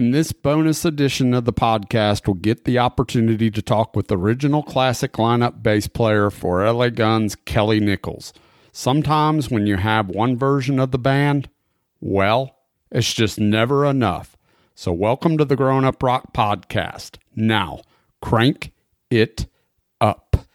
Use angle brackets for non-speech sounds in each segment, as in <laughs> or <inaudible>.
In this bonus edition of the podcast, we'll get the opportunity to talk with original classic lineup bass player for LA Guns, Kelly Nickels. Sometimes when you have one version of the band, well, it's just never enough. So, welcome to the Growin' Up Rock Podcast. Now, crank it up.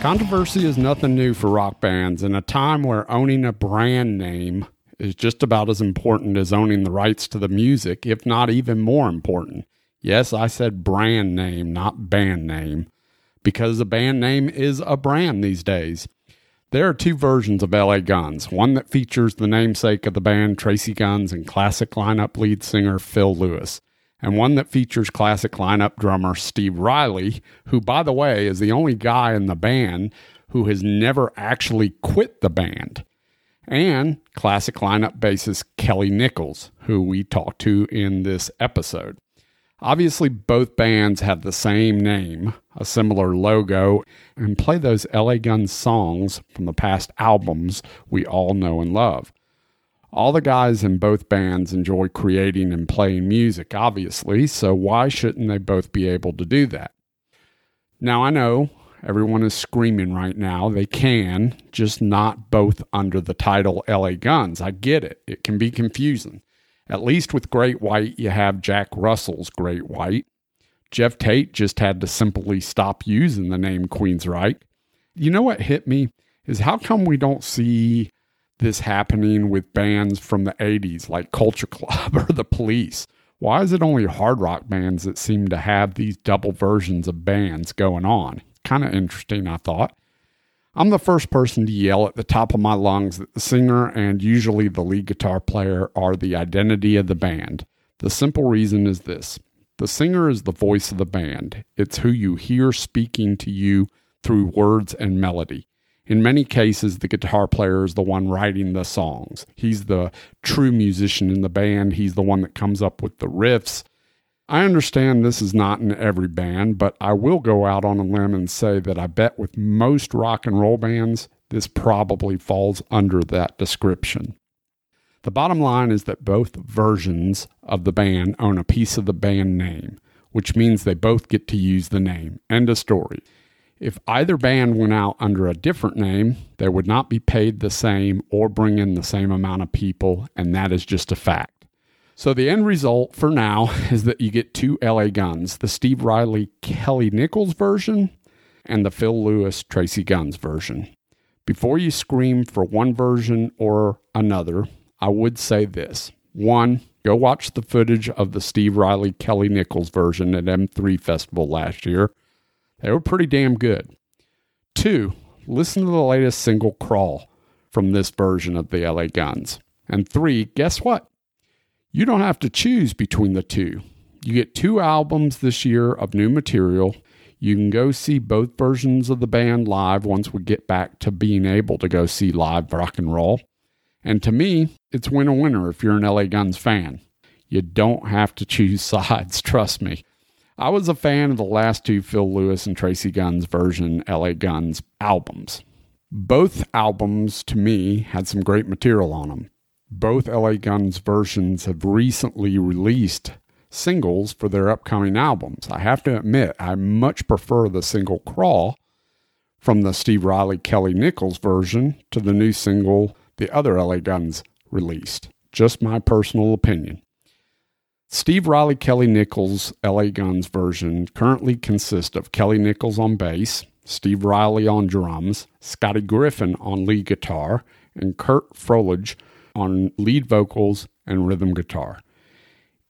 Controversy is nothing new for rock bands in a time where owning a brand name is just about as important as owning the rights to the music, if not even more important. Yes, I said brand name, not band name, because a band name is a brand these days. There are two versions of LA Guns one that features the namesake of the band, Tracy Guns, and classic lineup lead singer Phil Lewis and one that features classic lineup drummer Steve Riley, who, by the way, is the only guy in the band who has never actually quit the band, and classic lineup bassist Kelly Nickels, who we talked to in this episode. Obviously, both bands have the same name, a similar logo, and play those LA Guns songs from the past albums we all know and love. All the guys in both bands enjoy creating and playing music, obviously, so why shouldn't they both be able to do that? Now, I know everyone is screaming right now. They can, just not both under the title LA Guns. I get it, it can be confusing. At least with Great White, you have Jack Russell's Great White. Geoff Tate just had to simply stop using the name Queensryche. You know what hit me? Is how come we don't see this happening with bands from the 80s like Culture Club <laughs> or The Police? Why is it only hard rock bands that seem to have these double versions of bands going on? Kind of interesting, I thought. I'm the first person to yell at the top of my lungs that the singer and usually the lead guitar player are the identity of the band. The simple reason is this the singer is the voice of the band, it's who you hear speaking to you through words and melody. In many cases, the guitar player is the one writing the songs. He's the true musician in the band. He's the one that comes up with the riffs. I understand this is not in every band, but I will go out on a limb and say that I bet with most rock and roll bands, this probably falls under that description. The bottom line is that both versions of the band own a piece of the band name, which means they both get to use the name. End of story. If either band went out under a different name, they would not be paid the same or bring in the same amount of people, and that is just a fact. So the end result for now <laughs> is that you get two LA Guns the Steve Riley Kelly Nickels version and the Phil Lewis Tracy Guns version. Before you scream for one version or another, I would say this. One, go watch the footage of the Steve Riley Kelly Nickels version at M3 Festival last year they were pretty damn good. Two, listen to the latest single Crawl from this version of the LA Guns. And three, guess what? You don't have to choose between the two. You get two albums this year of new material. You can go see both versions of the band live once we get back to being able to go see live rock and roll. And to me, it's win a winner if you're an LA Guns fan. You don't have to choose <laughs> sides, trust me. I was a fan of the last two Phil Lewis and Tracy Guns version LA Guns albums. Both albums, to me, had some great material on them. Both LA Guns versions have recently released singles for their upcoming albums. I have to admit, I much prefer the single Crawl from the Steve Riley Kelly Nickels version to the new single the other LA Guns released. Just my personal opinion. Steve Riley Kelly Nickels LA Guns version currently consists of Kelly Nickels on bass, Steve Riley on drums, Scotty Griffin on lead guitar, and Kurt Frohlich on lead vocals and rhythm guitar.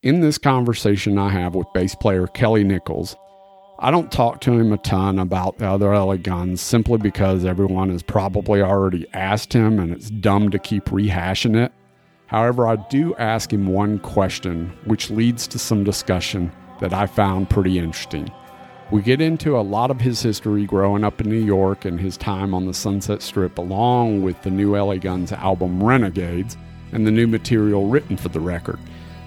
In this conversation I have with bass player Kelly Nickels, I don't talk to him a ton about the other LA Guns simply because everyone has probably already asked him and it's dumb to keep rehashing it. However, I do ask him one question, which leads to some discussion that I found pretty interesting. We get into a lot of his history growing up in New York and his time on the Sunset Strip, along with the new LA Guns album Renegades and the new material written for the record.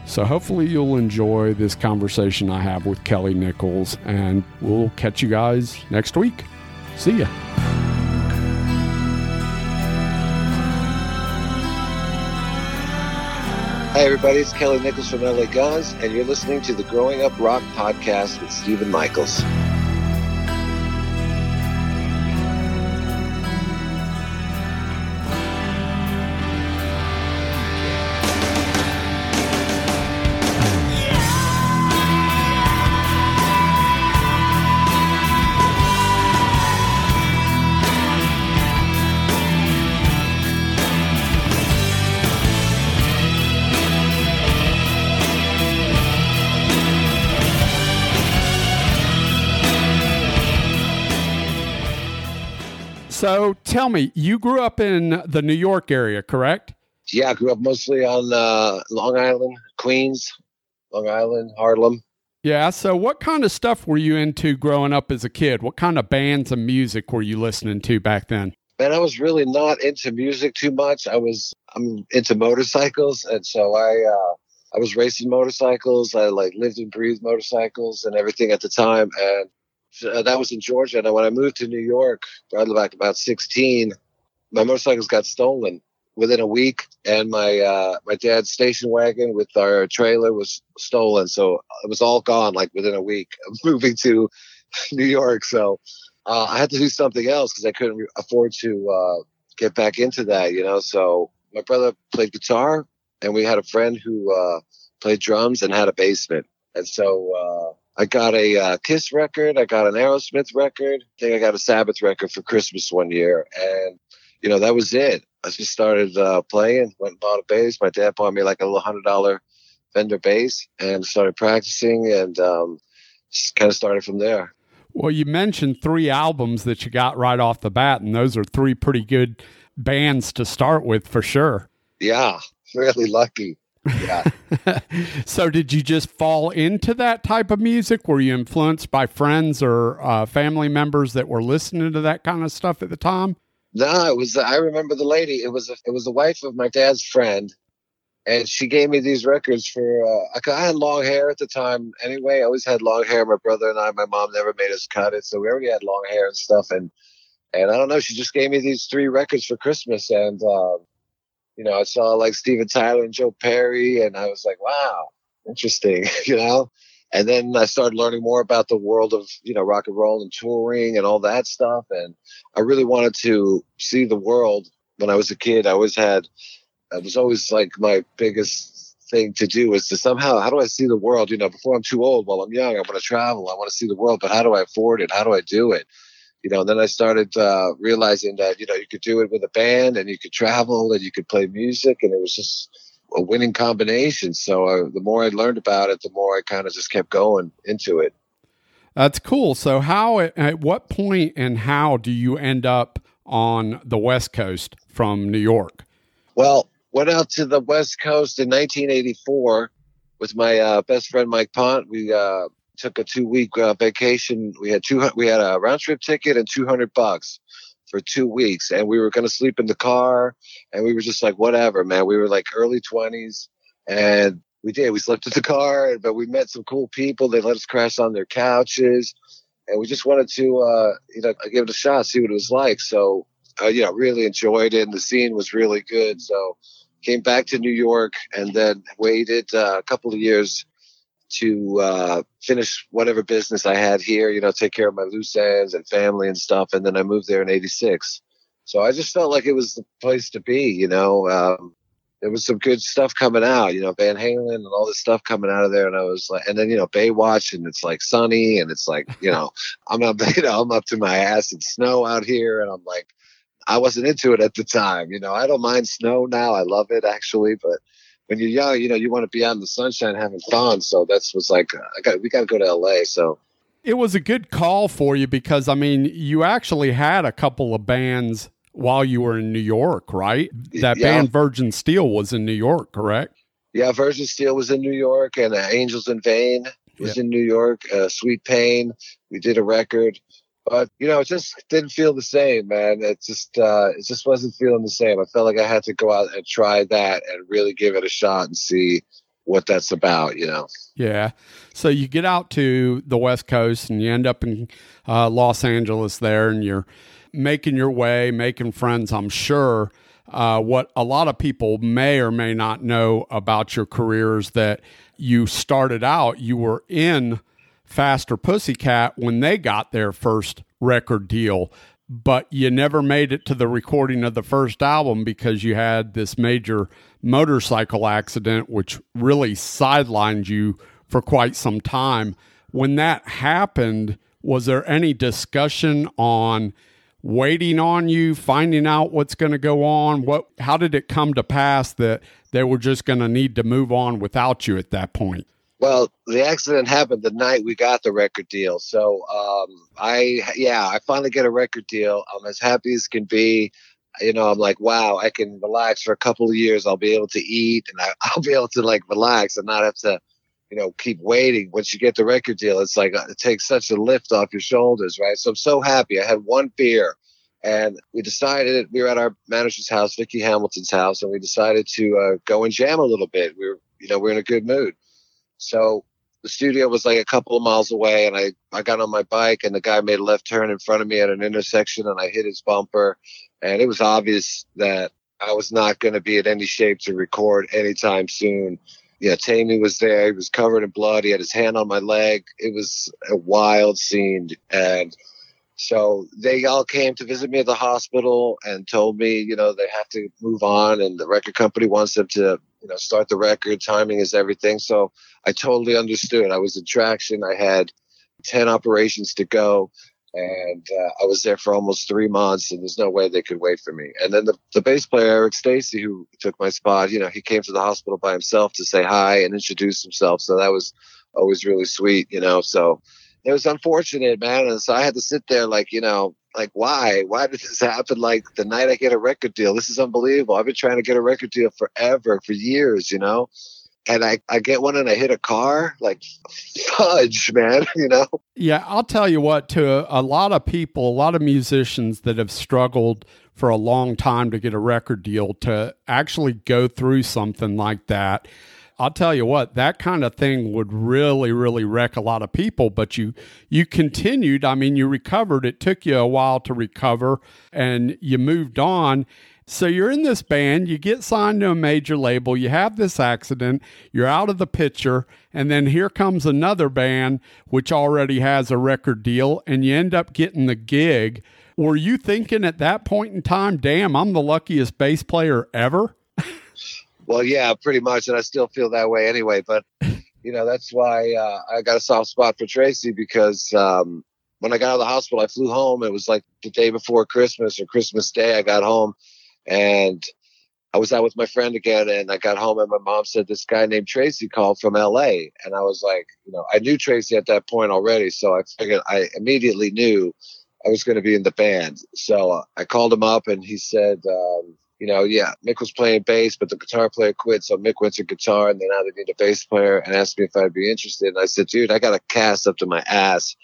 So, hopefully, you'll enjoy this conversation I have with Kelly Nickels, and we'll catch you guys next week. See ya. Hi, everybody. It's Kelly Nickels from LA Guns, and you're listening to the Growing Up Rock podcast with Stephen Michaels. So tell me, you grew up in the New York area, correct? Yeah, I grew up mostly on uh, Long Island, Queens, Long Island, Harlem. Yeah. So, what kind of stuff were you into growing up as a kid? What kind of bands and music were you listening to back then? Man, I was really not into music too much. I was I'm into motorcycles, and so I uh, I was racing motorcycles. I like lived and breathed motorcycles and everything at the time, and uh, that was in Georgia. And when I moved to New York, I was back about 16, my motorcycles got stolen within a week, and my uh, my dad's station wagon with our trailer was stolen. So it was all gone like within a week of <laughs> moving to <laughs> New York. So uh, I had to do something else because I couldn't afford to uh, get back into that, you know. So my brother played guitar, and we had a friend who uh, played drums and had a basement. And so uh, I got a uh, Kiss record. I got an Aerosmith record. I think I got a Sabbath record for Christmas one year. And, you know, that was it. I just started uh, playing, went and bought a bass. My dad bought me like a little $100 Fender bass and started practicing and um, just kind of started from there. Well, you mentioned three albums that you got right off the bat, and those are three pretty good bands to start with for sure. Yeah, <laughs> really lucky. Yeah. <laughs> so, did you just fall into that type of music? Were you influenced by friends or uh, family members that were listening to that kind of stuff at the time? No, it was. I remember the lady. It was. A, it was the wife of my dad's friend, and she gave me these records for. Uh, I had long hair at the time. Anyway, I always had long hair. My brother and I. My mom never made us cut it, so we already had long hair and stuff. And and I don't know. She just gave me these three records for Christmas, and uh, you know, I saw like Steven Tyler and Joe Perry, and I was like, wow, interesting, <laughs> you know. And then I started learning more about the world of you know rock and roll and touring and all that stuff. And I really wanted to see the world. When I was a kid, I always had, it was always like my biggest thing to do is to somehow how do I see the world? You know, before I'm too old, while I'm young, I want to travel, I want to see the world, but how do I afford it? How do I do it? You know, and then I started uh, realizing that, you know, you could do it with a band and you could travel and you could play music and it was just a winning combination. So uh, the more I learned about it, the more I kind of just kept going into it. That's cool. So how, at what point and how do you end up on the West Coast from New York? Well, went out to the West Coast in 1984 with my uh, best friend Mike Pont. We uh, took a two week uh, vacation. We had two we had a round trip ticket and two hundred bucks for two weeks, and we were to sleep in the car, and we were just like, whatever, man. We were like early twenties, and we did. We slept in the car, but we met some cool people. They let us crash on their couches, and we just wanted to, uh, you know, give it a shot, see what it was like. So, uh, you know, really enjoyed it, and the scene was really good. So, came back to New York, and then waited uh, a couple of years to uh, finish whatever business I had here, you know, take care of my loose ends and family and stuff. And then I moved there in 86. So I just felt like it was the place to be, you know. Um, there was some good stuff coming out, you know, Van Halen and all this stuff coming out of there. And I was like, and then, you know, Baywatch and it's like sunny and it's like, you know, <laughs> I'm up, <laughs> you know, I'm up to my ass in snow out here. And I'm like, I wasn't into it at the time. You know, I don't mind snow now. I love it actually, but when you're young, you know, you want to be out in the sunshine having fun. So that's was like, I got, we got to go to LA. So it was a good call for you because I mean, you actually had a couple of bands while you were in New York, right? That Yeah. band Virgin Steele was in New York, correct? Yeah, Virgin Steele was in New York, and uh, Angels in Vain was in New York. Uh, Sweet Pain, we did a record, but you know, it just didn't feel the same, man. It just, uh, it just wasn't feeling the same. I felt like I had to go out and try that and really give it a shot and see what that's about. You know. Yeah. So you get out to the West Coast and you end up in uh, Los Angeles there, and you're making your way, making friends, I'm sure. Uh, what a lot of people may or may not know about your career is that you started out, you were in Faster Pussycat when they got their first record deal, but you never made it to the recording of the first album because you had this major motorcycle accident, which really sidelined you for quite some time. When that happened, was there any discussion on waiting on you, finding out what's going to go on? What how did it come to pass that they were just going to need to move on without you at that point? Well, the accident happened the night we got the record deal. So, um, I, yeah, I finally get a record deal. I'm as happy as can be. You know, I'm like, wow, I can relax for a couple of years. I'll be able to eat and I, <laughs> I'll be able to like relax and not have to, you know, keep waiting. Once you get the record deal, it's like uh, it takes such a lift off your shoulders, right? So I'm so happy. I had one beer and we decided we were at our manager's house, Vicky Hamilton's house, and we decided to uh, go and jam a little bit. We were, you know, we're in a good mood. So the studio was like a couple of miles away, and I, I got on my bike, and the guy made a left turn in front of me at an intersection, and I hit his bumper. And it was obvious that I was not going to be in any shape to record anytime soon. Yeah, Taime was there. He was covered in blood. He had his hand on my leg. It was a wild scene. And so they all came to visit me at the hospital and told me, you know, they have to move on and the record company wants them to, you know, start the record. Timing is everything. So I totally understood. I was in traction. I had 10 operations to go and uh, I was there for almost three months and there's no way they could wait for me. And then the, the bass player, Eric Stacy, who took my spot, you know, he came to the hospital by himself to say hi and introduce himself. So that was always really sweet, you know, so it was unfortunate, man. And so I had to sit there like, you know, like why? Why did this happen like the night I get a record deal? This is unbelievable. I've been trying to get a record deal forever, for years, you know? And I, I get one and I hit a car, like fudge, man, <laughs> you know? Yeah, I'll tell you what, to a, a lot of people, a lot of musicians that have struggled for a long time to get a record deal, to actually go through something like that, I'll tell you what, that kind of thing would really, really wreck a lot of people. But you, you continued. I mean, you recovered. It took you a while to recover, and you moved on. So you're in this band. You get signed to a major label. You have this accident. You're out of the picture, and then here comes another band which already has a record deal, and you end up getting the gig. Were you thinking at that point in time, "Damn, I'm the luckiest bass player ever"? Well, yeah, pretty much, and I still feel that way anyway. But <laughs> you know, that's why uh, I got a soft spot for Tracy because um, when I got out of the hospital, I flew home. It was like the day before Christmas or Christmas Day. I got home, and I was out with my friend again. And I got home, and my mom said this guy named Tracy called from L.A. And I was like, you know, I knew Tracy at that point already, so I figured I immediately knew I was going to be in the band. So I called him up, and he said. Um, you know, yeah, Mick was playing bass, but the guitar player quit. So Mick went to guitar and then now they need a bass player and asked me if I'd be interested. And I said, dude, I got a cast up to my ass.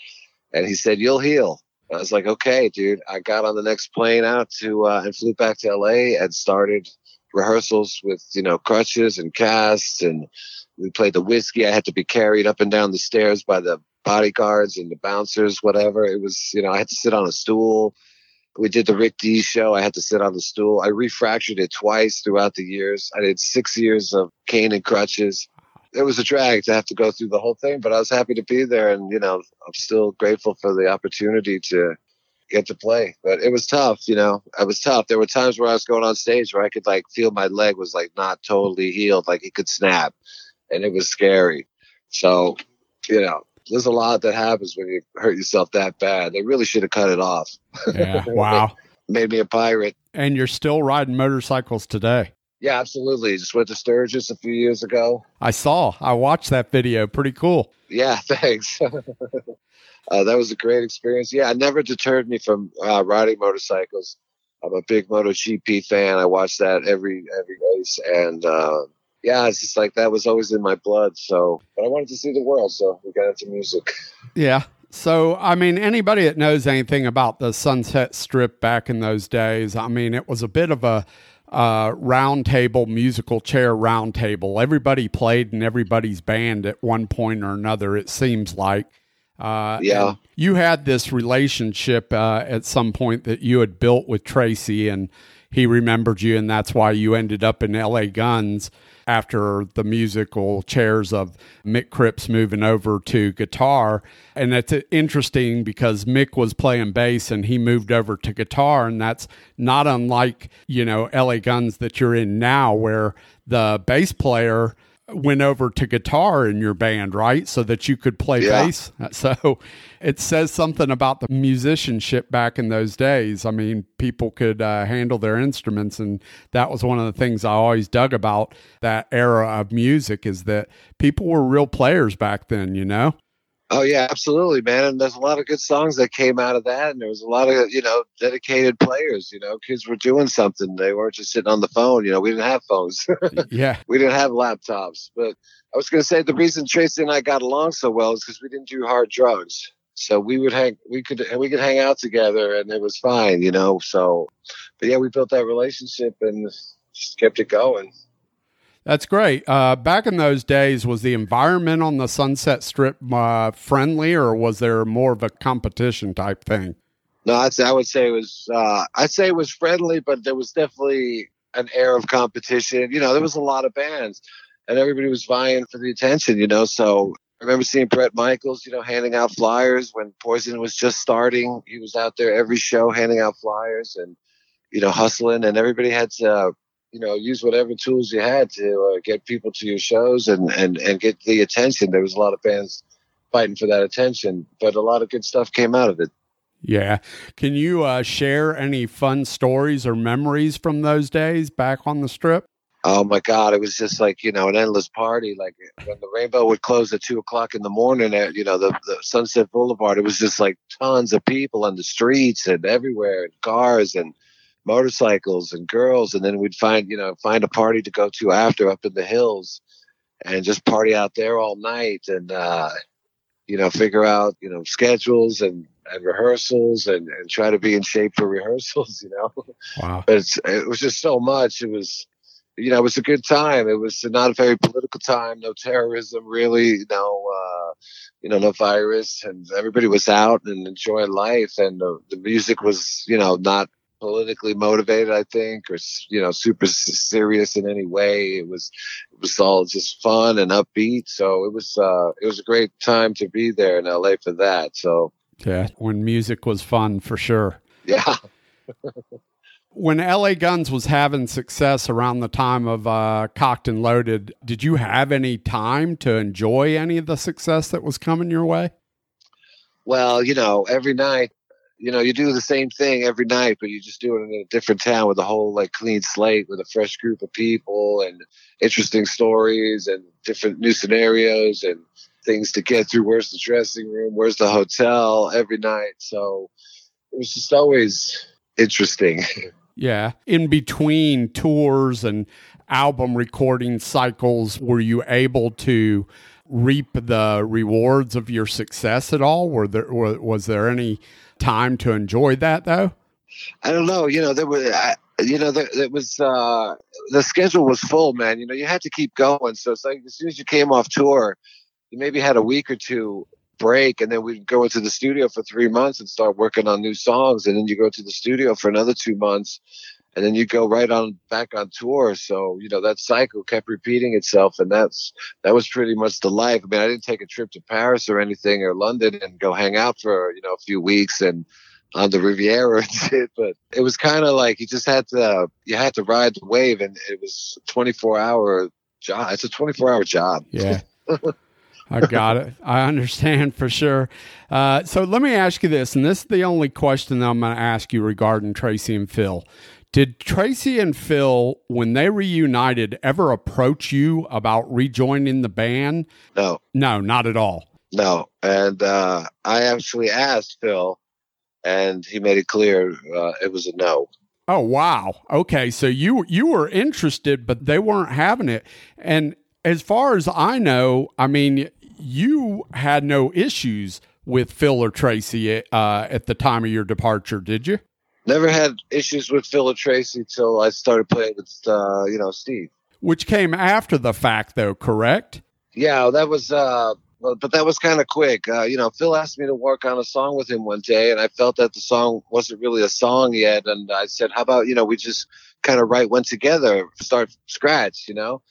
And he said, you'll heal. I was like, okay, dude. I got on the next plane out to, uh, and flew back to LA and started rehearsals with, you know, crutches and casts. And we played the Whisky. I had to be carried up and down the stairs by the bodyguards and the bouncers, whatever. It was, you know, I had to sit on a stool we did the Rick Dees show. I had to sit on the stool. I refractured it twice throughout the years. I did six years of cane and crutches. It was a drag to have to go through the whole thing, but I was happy to be there. And, you know, I'm still grateful for the opportunity to get to play. But it was tough, you know, it was tough. There were times where I was going on stage where I could like feel my leg was like not totally healed, like it could snap. And it was scary. So, you know, there's a lot that happens when you hurt yourself that bad. They really should have cut it off. Yeah. <laughs> Wow. Made me a pirate. and you're still riding motorcycles today. Yeah, absolutely. Just went to Sturgis a few years ago. I saw. I watched that video. Pretty cool. Yeah, <laughs> thanks. <laughs> uh, that was a great experience. Yeah, it never deterred me from uh, riding motorcycles. I'm a big MotoGP fan. I watch that every every race, and uh, yeah, it's just like that was always in my blood. So, but I wanted to see the world, so we got into music. Yeah. So, I mean, anybody that knows anything about the Sunset Strip back in those days, I mean, it was a bit of a uh, round table, musical chair round table. Everybody played in everybody's band at one point or another, it seems like. Uh, yeah. You had this relationship uh, at some point that you had built with Tracy, and he remembered you, and that's why you ended up in LA Guns after the musical chairs of Mick Cripps moving over to guitar. And it's interesting because Mick was playing bass and he moved over to guitar. And that's not unlike, you know, LA Guns that you're in now, where the bass player went over to guitar in your band, right? So that you could play yeah. bass. <laughs> So it says something about the musicianship back in those days. I mean, people could uh, handle their instruments. And that was one of the things I always dug about that era of music is that people were real players back then, you know? Oh yeah, absolutely, man. And there's a lot of good songs that came out of that, and there was a lot of you know dedicated players. You know, kids were doing something. They weren't just sitting on the phone. You know, we didn't have phones. <laughs> yeah, we didn't have laptops. But I was going to say the reason Tracy and I got along so well is because we didn't do hard drugs. So we would hang, we could, we could hang out together, and it was fine. You know, so, but yeah, we built that relationship and just kept it going. That's great. Uh, back in those days, was the environment on the Sunset Strip uh, friendly, or was there more of a competition type thing? No, I would say it was. Uh, I'd say it was friendly, but there was definitely an air of competition. You know, there was a lot of bands, and everybody was vying for the attention. You know, so I remember seeing Bret Michaels, you know, handing out flyers when Poison was just starting. He was out there every show handing out flyers and, you know, hustling, and everybody had to you know, use whatever tools you had to uh, get people to your shows and, and, and get the attention. There was a lot of bands fighting for that attention, but a lot of good stuff came out of it. Yeah. Can you uh, share any fun stories or memories from those days back on the strip? Oh my God. It was just like, you know, an endless party. Like when the rainbow would close at two o'clock in the morning at, you know, the, the Sunset Boulevard, it was just like tons of people on the streets and everywhere and cars and, motorcycles and girls and then we'd find you know find a party to go to after up in the hills and just party out there all night and uh you know figure out you know schedules and and rehearsals and and try to be in shape for rehearsals <laughs> you know? Wow. But it was just so much. It was you know it was a good time. It was not a very political time. No terrorism really. No uh you know no virus. And everybody was out and enjoying life. And the, the music was you know not politically motivated, I think, or you know, super serious in any way. It was it was all just fun and upbeat. So it was uh, it was a great time to be there in LA for that. So yeah, when music was fun for sure. Yeah. <laughs> when LA Guns was having success around the time of uh, Cocked and Loaded, did you have any time to enjoy any of the success that was coming your way? Well, you know, every night you know, you do the same thing every night, but you just do it in a different town with a whole like clean slate with a fresh group of people and interesting stories and different new scenarios and things to get through. Where's the dressing room? Where's the hotel every night? So it was just always interesting. <laughs> Yeah. In between tours and album recording cycles, were you able to reap the rewards of your success at all? Were there was there any time to enjoy that though? I don't know. You know, there was, you know, there, there was, uh, the schedule was full, man. You know, you had to keep going. So it's like as soon as you came off tour, you maybe had a week or two break and then we'd go into the studio for three months and start working on new songs. And then you go to the studio for another two months and then you go right on back on tour. So, you know, that cycle kept repeating itself. And that's, that was pretty much the life. I mean, I didn't take a trip to Paris or anything or London and go hang out for, you know, a few weeks and on the Riviera and <laughs> shit, but it was kind of like you just had to, you had to ride the wave and it was 24 hour job. It's a 24 hour job. <laughs> Yeah. I got it. I understand for sure. Uh, so let me ask you this, and this is the only question that I'm going to ask you regarding Tracy and Phil. Did Tracy and Phil, when they reunited, ever approach you about rejoining the band? No. No, not at all. No. And uh, I actually asked Phil, and he made it clear uh, it was a no. Oh wow. Okay, so you you were interested, but they weren't having it. And as far as I know, I mean, you had no issues with Phil or Tracy uh, at the time of your departure, did you? Never had issues with Phil or Tracy till I started playing with uh, you know Steve. Which came after the fact, though, correct? Yeah, that was uh, but that was kind of quick. Uh, you know, Phil asked me to work on a song with him one day, and I felt that the song wasn't really a song yet. And I said, "How about you know we just kind of write one together, start scratch, you know?"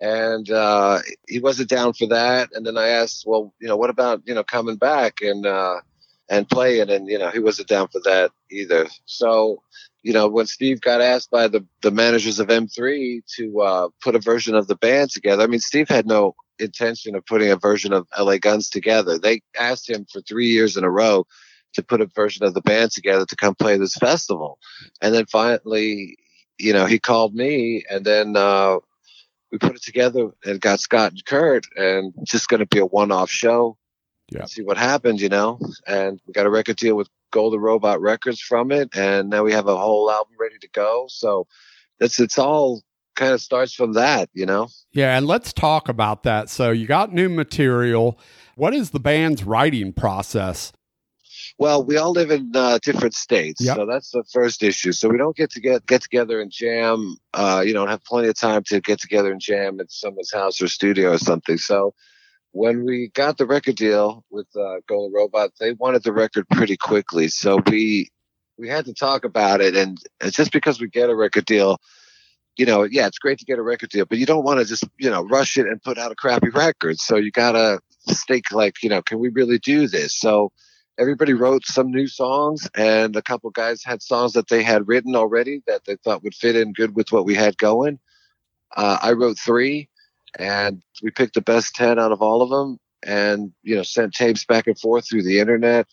And uh, he wasn't down for that. And then I asked, "Well, you know, what about you know coming back and uh, and playing?" And you know, he wasn't down for that either. So you know, when Steve got asked by the, the managers of M3 to uh, put a version of the band together, I mean, Steve had no intention of putting a version of LA Guns together. They asked him for three years in a row to put a version of the band together to come play this festival. And then finally, you know, he called me and then uh, we put it together and got Scott and Kurt and just going to be a one off show. Yeah. See what happens, you know? And we got a record deal with Golden Robot Records from it. And now we have a whole album ready to go. So it's, it's all kind of starts from that, you know? Yeah, and let's talk about that. So you got new material. What is the band's writing process? Well, we all live in uh, different states, yep. so that's the first issue. So we don't get to get get together and jam. Uh, you don't have plenty of time to get together and jam at someone's house or studio or something. So when we got the record deal with uh, Golden Robot, they wanted the record pretty quickly. So we we had to talk about it, and just because we get a record deal you know, yeah, it's great to get a record deal, but you don't want to just, you know, rush it and put out a crappy record. So you gotta think like, you know, can we really do this? So everybody wrote some new songs and a couple guys had songs that they had written already that they thought would fit in good with what we had going. Uh, I wrote three and we picked the best 10 out of all of them and, you know, sent tapes back and forth through the internet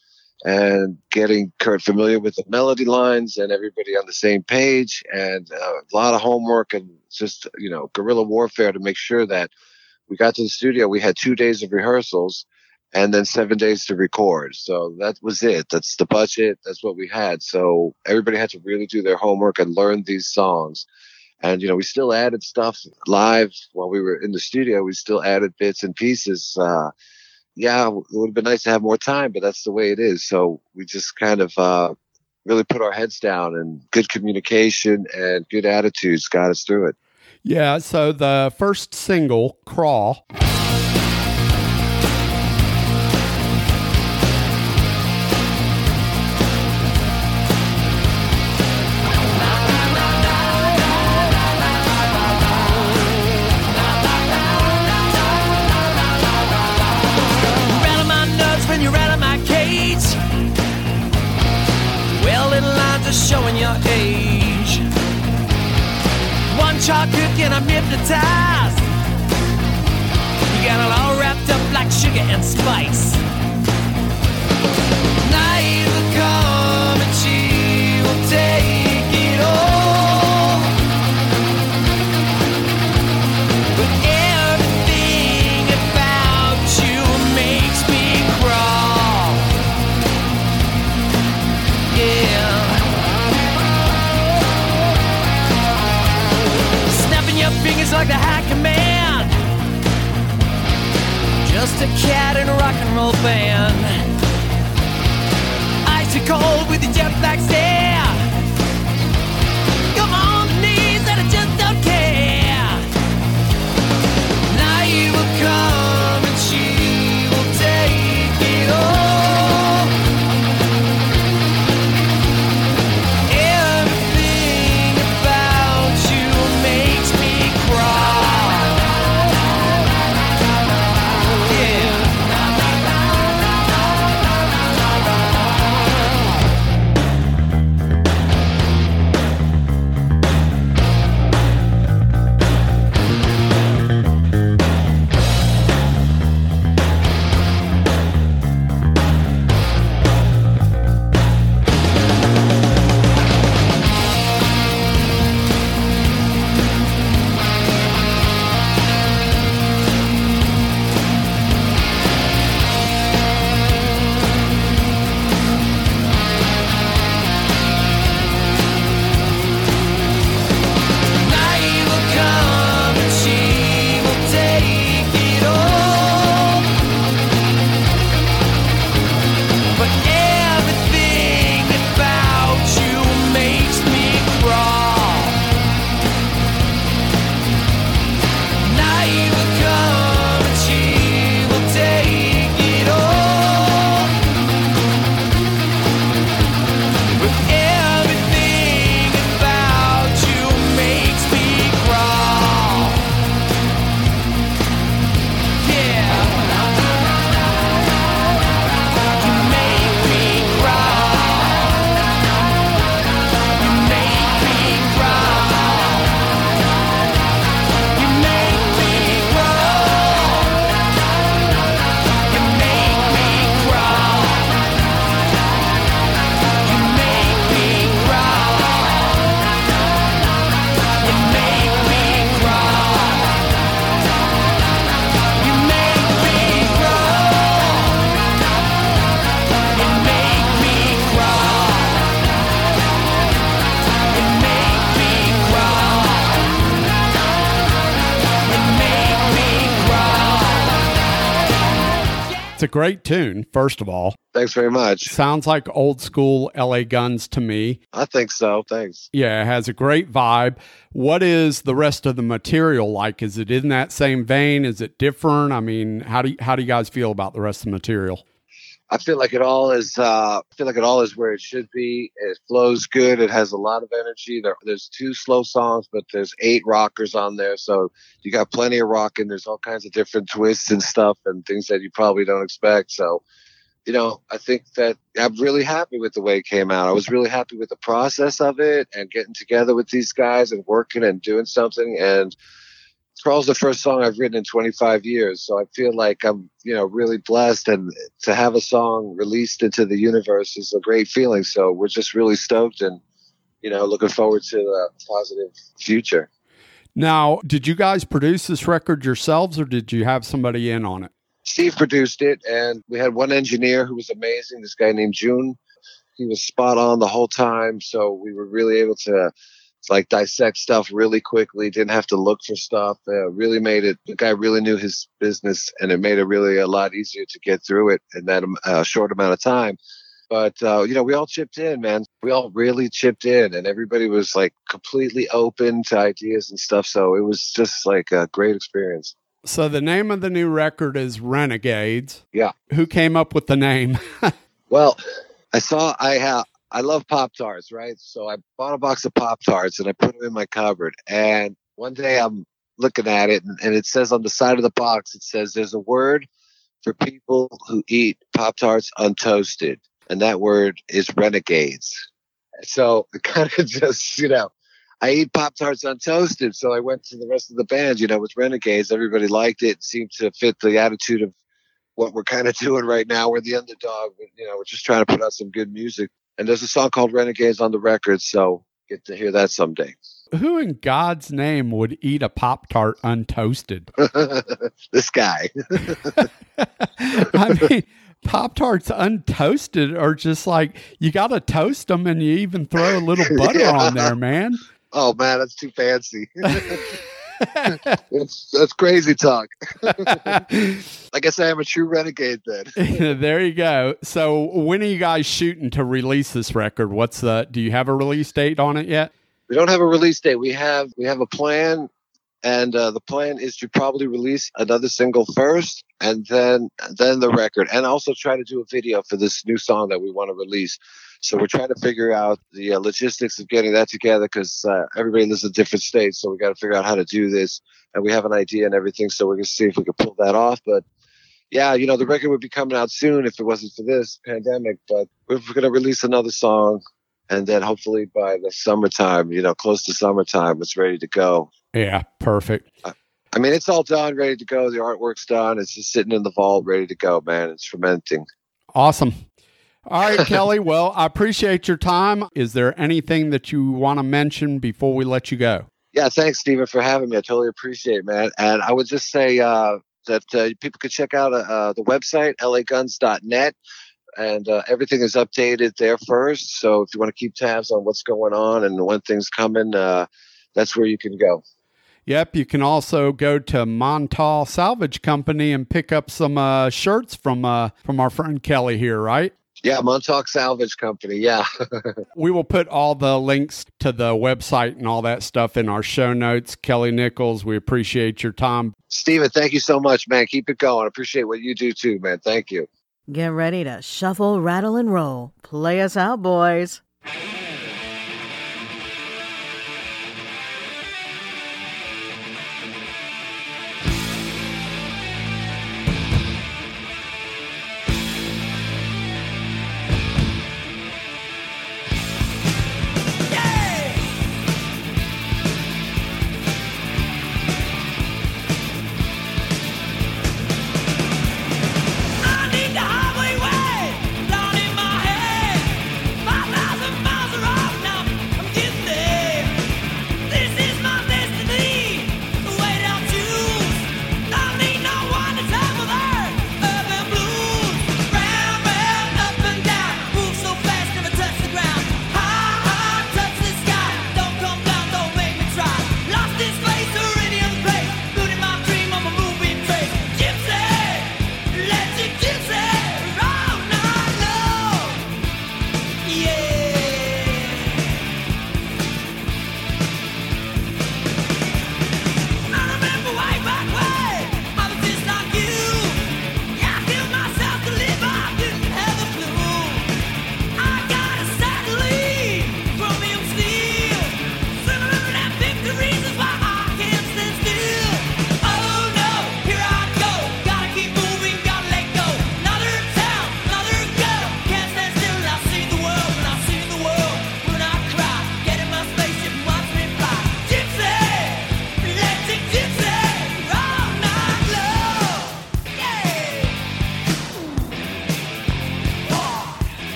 and getting Kurt familiar with the melody lines and everybody on the same page and uh, a lot of homework and just, you know, guerrilla warfare to make sure that we got to the studio. We had two days of rehearsals and then seven days to record. So that was it. That's the budget. That's what we had. So everybody had to really do their homework and learn these songs. And, you know, we still added stuff live while we were in the studio. We still added bits and pieces, uh, yeah, it would have been nice to have more time, but that's the way it is. So we just kind of uh, really put our heads down and good communication and good attitudes got us through it. Yeah. So the first single, Crawl. Cat in a rock and roll band. Icy cold with the jet black stare. Great tune, first of all. Thanks very much. Sounds like old school LA Guns to me. I think so. Thanks. Yeah, it has a great vibe. What is the rest of the material like? Is it in that same vein? Is it different? I mean, how do you, how do you guys feel about the rest of the material? I feel like it all is. Uh, I feel like it all is where it should be. It flows good. It has a lot of energy. There, there's two slow songs, but there's eight rockers on there, so you got plenty of rock, and there's all kinds of different twists and stuff and things that you probably don't expect. So, you know, I think that I'm really happy with the way it came out. I was really happy with the process of it and getting together with these guys and working and doing something and Crawl's the first song I've written in 25 years, so I feel like I'm, you know, really blessed. And to have a song released into the universe is a great feeling. So we're just really stoked and, you know, looking forward to a positive future. Now, did you guys produce this record yourselves, or did you have somebody in on it? Steve produced it, and we had one engineer who was amazing. This guy named June. He was spot on the whole time, so we were really able to like dissect stuff really quickly. Didn't have to look for stuff. Uh, really made it. The guy really knew his business, and it made it really a lot easier to get through it in that uh, short amount of time. But uh, you know, we all chipped in, man. We all really chipped in, and everybody was like completely open to ideas and stuff. So it was just like a great experience. So the name of the new record is Renegades. Yeah. Who came up with the name? <laughs> well, I saw I have I love Pop Tarts, right? So I bought a box of Pop Tarts and I put them in my cupboard. And one day I'm looking at it and, and, it says on the side of the box, it says there's a word for people who eat Pop Tarts untoasted. And that word is renegades. So <laughs> it kind of just, you know, I eat Pop Tarts untoasted. So I went to the rest of the band, you know, with Renegades. Everybody liked it, seemed to fit the attitude of what we're kind of <laughs> doing right now. We're the underdog, you know, we're just trying to put out some good music. And there's a song called Renegades on the record, so get to hear that someday. Who in God's name would eat a Pop Tart untoasted? <laughs> this guy. <laughs> I mean, Pop Tarts untoasted are just like you got to toast them and you even throw a little <laughs> butter yeah. on there, man. Oh, man, that's too fancy <laughs> that's, that's crazy talk. <laughs> I guess I am a true renegade then. <laughs> there you go. So when are you guys shooting to release this record? What's the do you have a release date on it yet? We don't have a release date. We have we have a plan and uh, the plan is to probably release another single first and then then the record and also try to do a video for this new song that we want to release so we're trying to figure out the uh, logistics of getting that together because uh, everybody lives in different states. So we got to figure out how to do this. And we have an idea and everything. So we're going to see if we can pull that off. But yeah, you know, the record would be coming out soon if it wasn't for this pandemic. But we're going to release another song. And then hopefully by the summertime, you know, close to summertime, it's ready to go. Yeah, perfect. I mean, it's all done, ready to go. The artwork's done. It's just sitting in the vault, ready to go, man. It's fermenting. Awesome. All right, <laughs> Kelly. Well, I appreciate your time. Is there anything that you want to mention before we let you go? Yeah, thanks, Stephen, for having me. I totally appreciate it, man. And I would just say uh, that uh, people could check out uh, the website, laguns.net, and uh, everything is updated there first. So if you want to keep tabs on what's going on and when things coming, uh, that's where you can go. Yep, you can also go to Montal Salvage Company and pick up some uh, shirts from from our friend Kelly here, right? Yeah, Montauk Salvage Company. Yeah. <laughs> we will put all the links to the website and all that stuff in our show notes. Kelly Nickels, we appreciate your time. Steven, thank you so much, man. Keep it going. Appreciate what you do too, man. Thank you. Get ready to shuffle, rattle, and roll. Play us out, boys.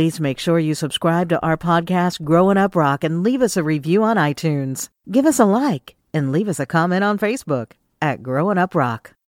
Please make sure you subscribe to our podcast, Growin' Up Rock, and leave us a review on iTunes. Give us a like and leave us a comment on Facebook at Growin' Up Rock.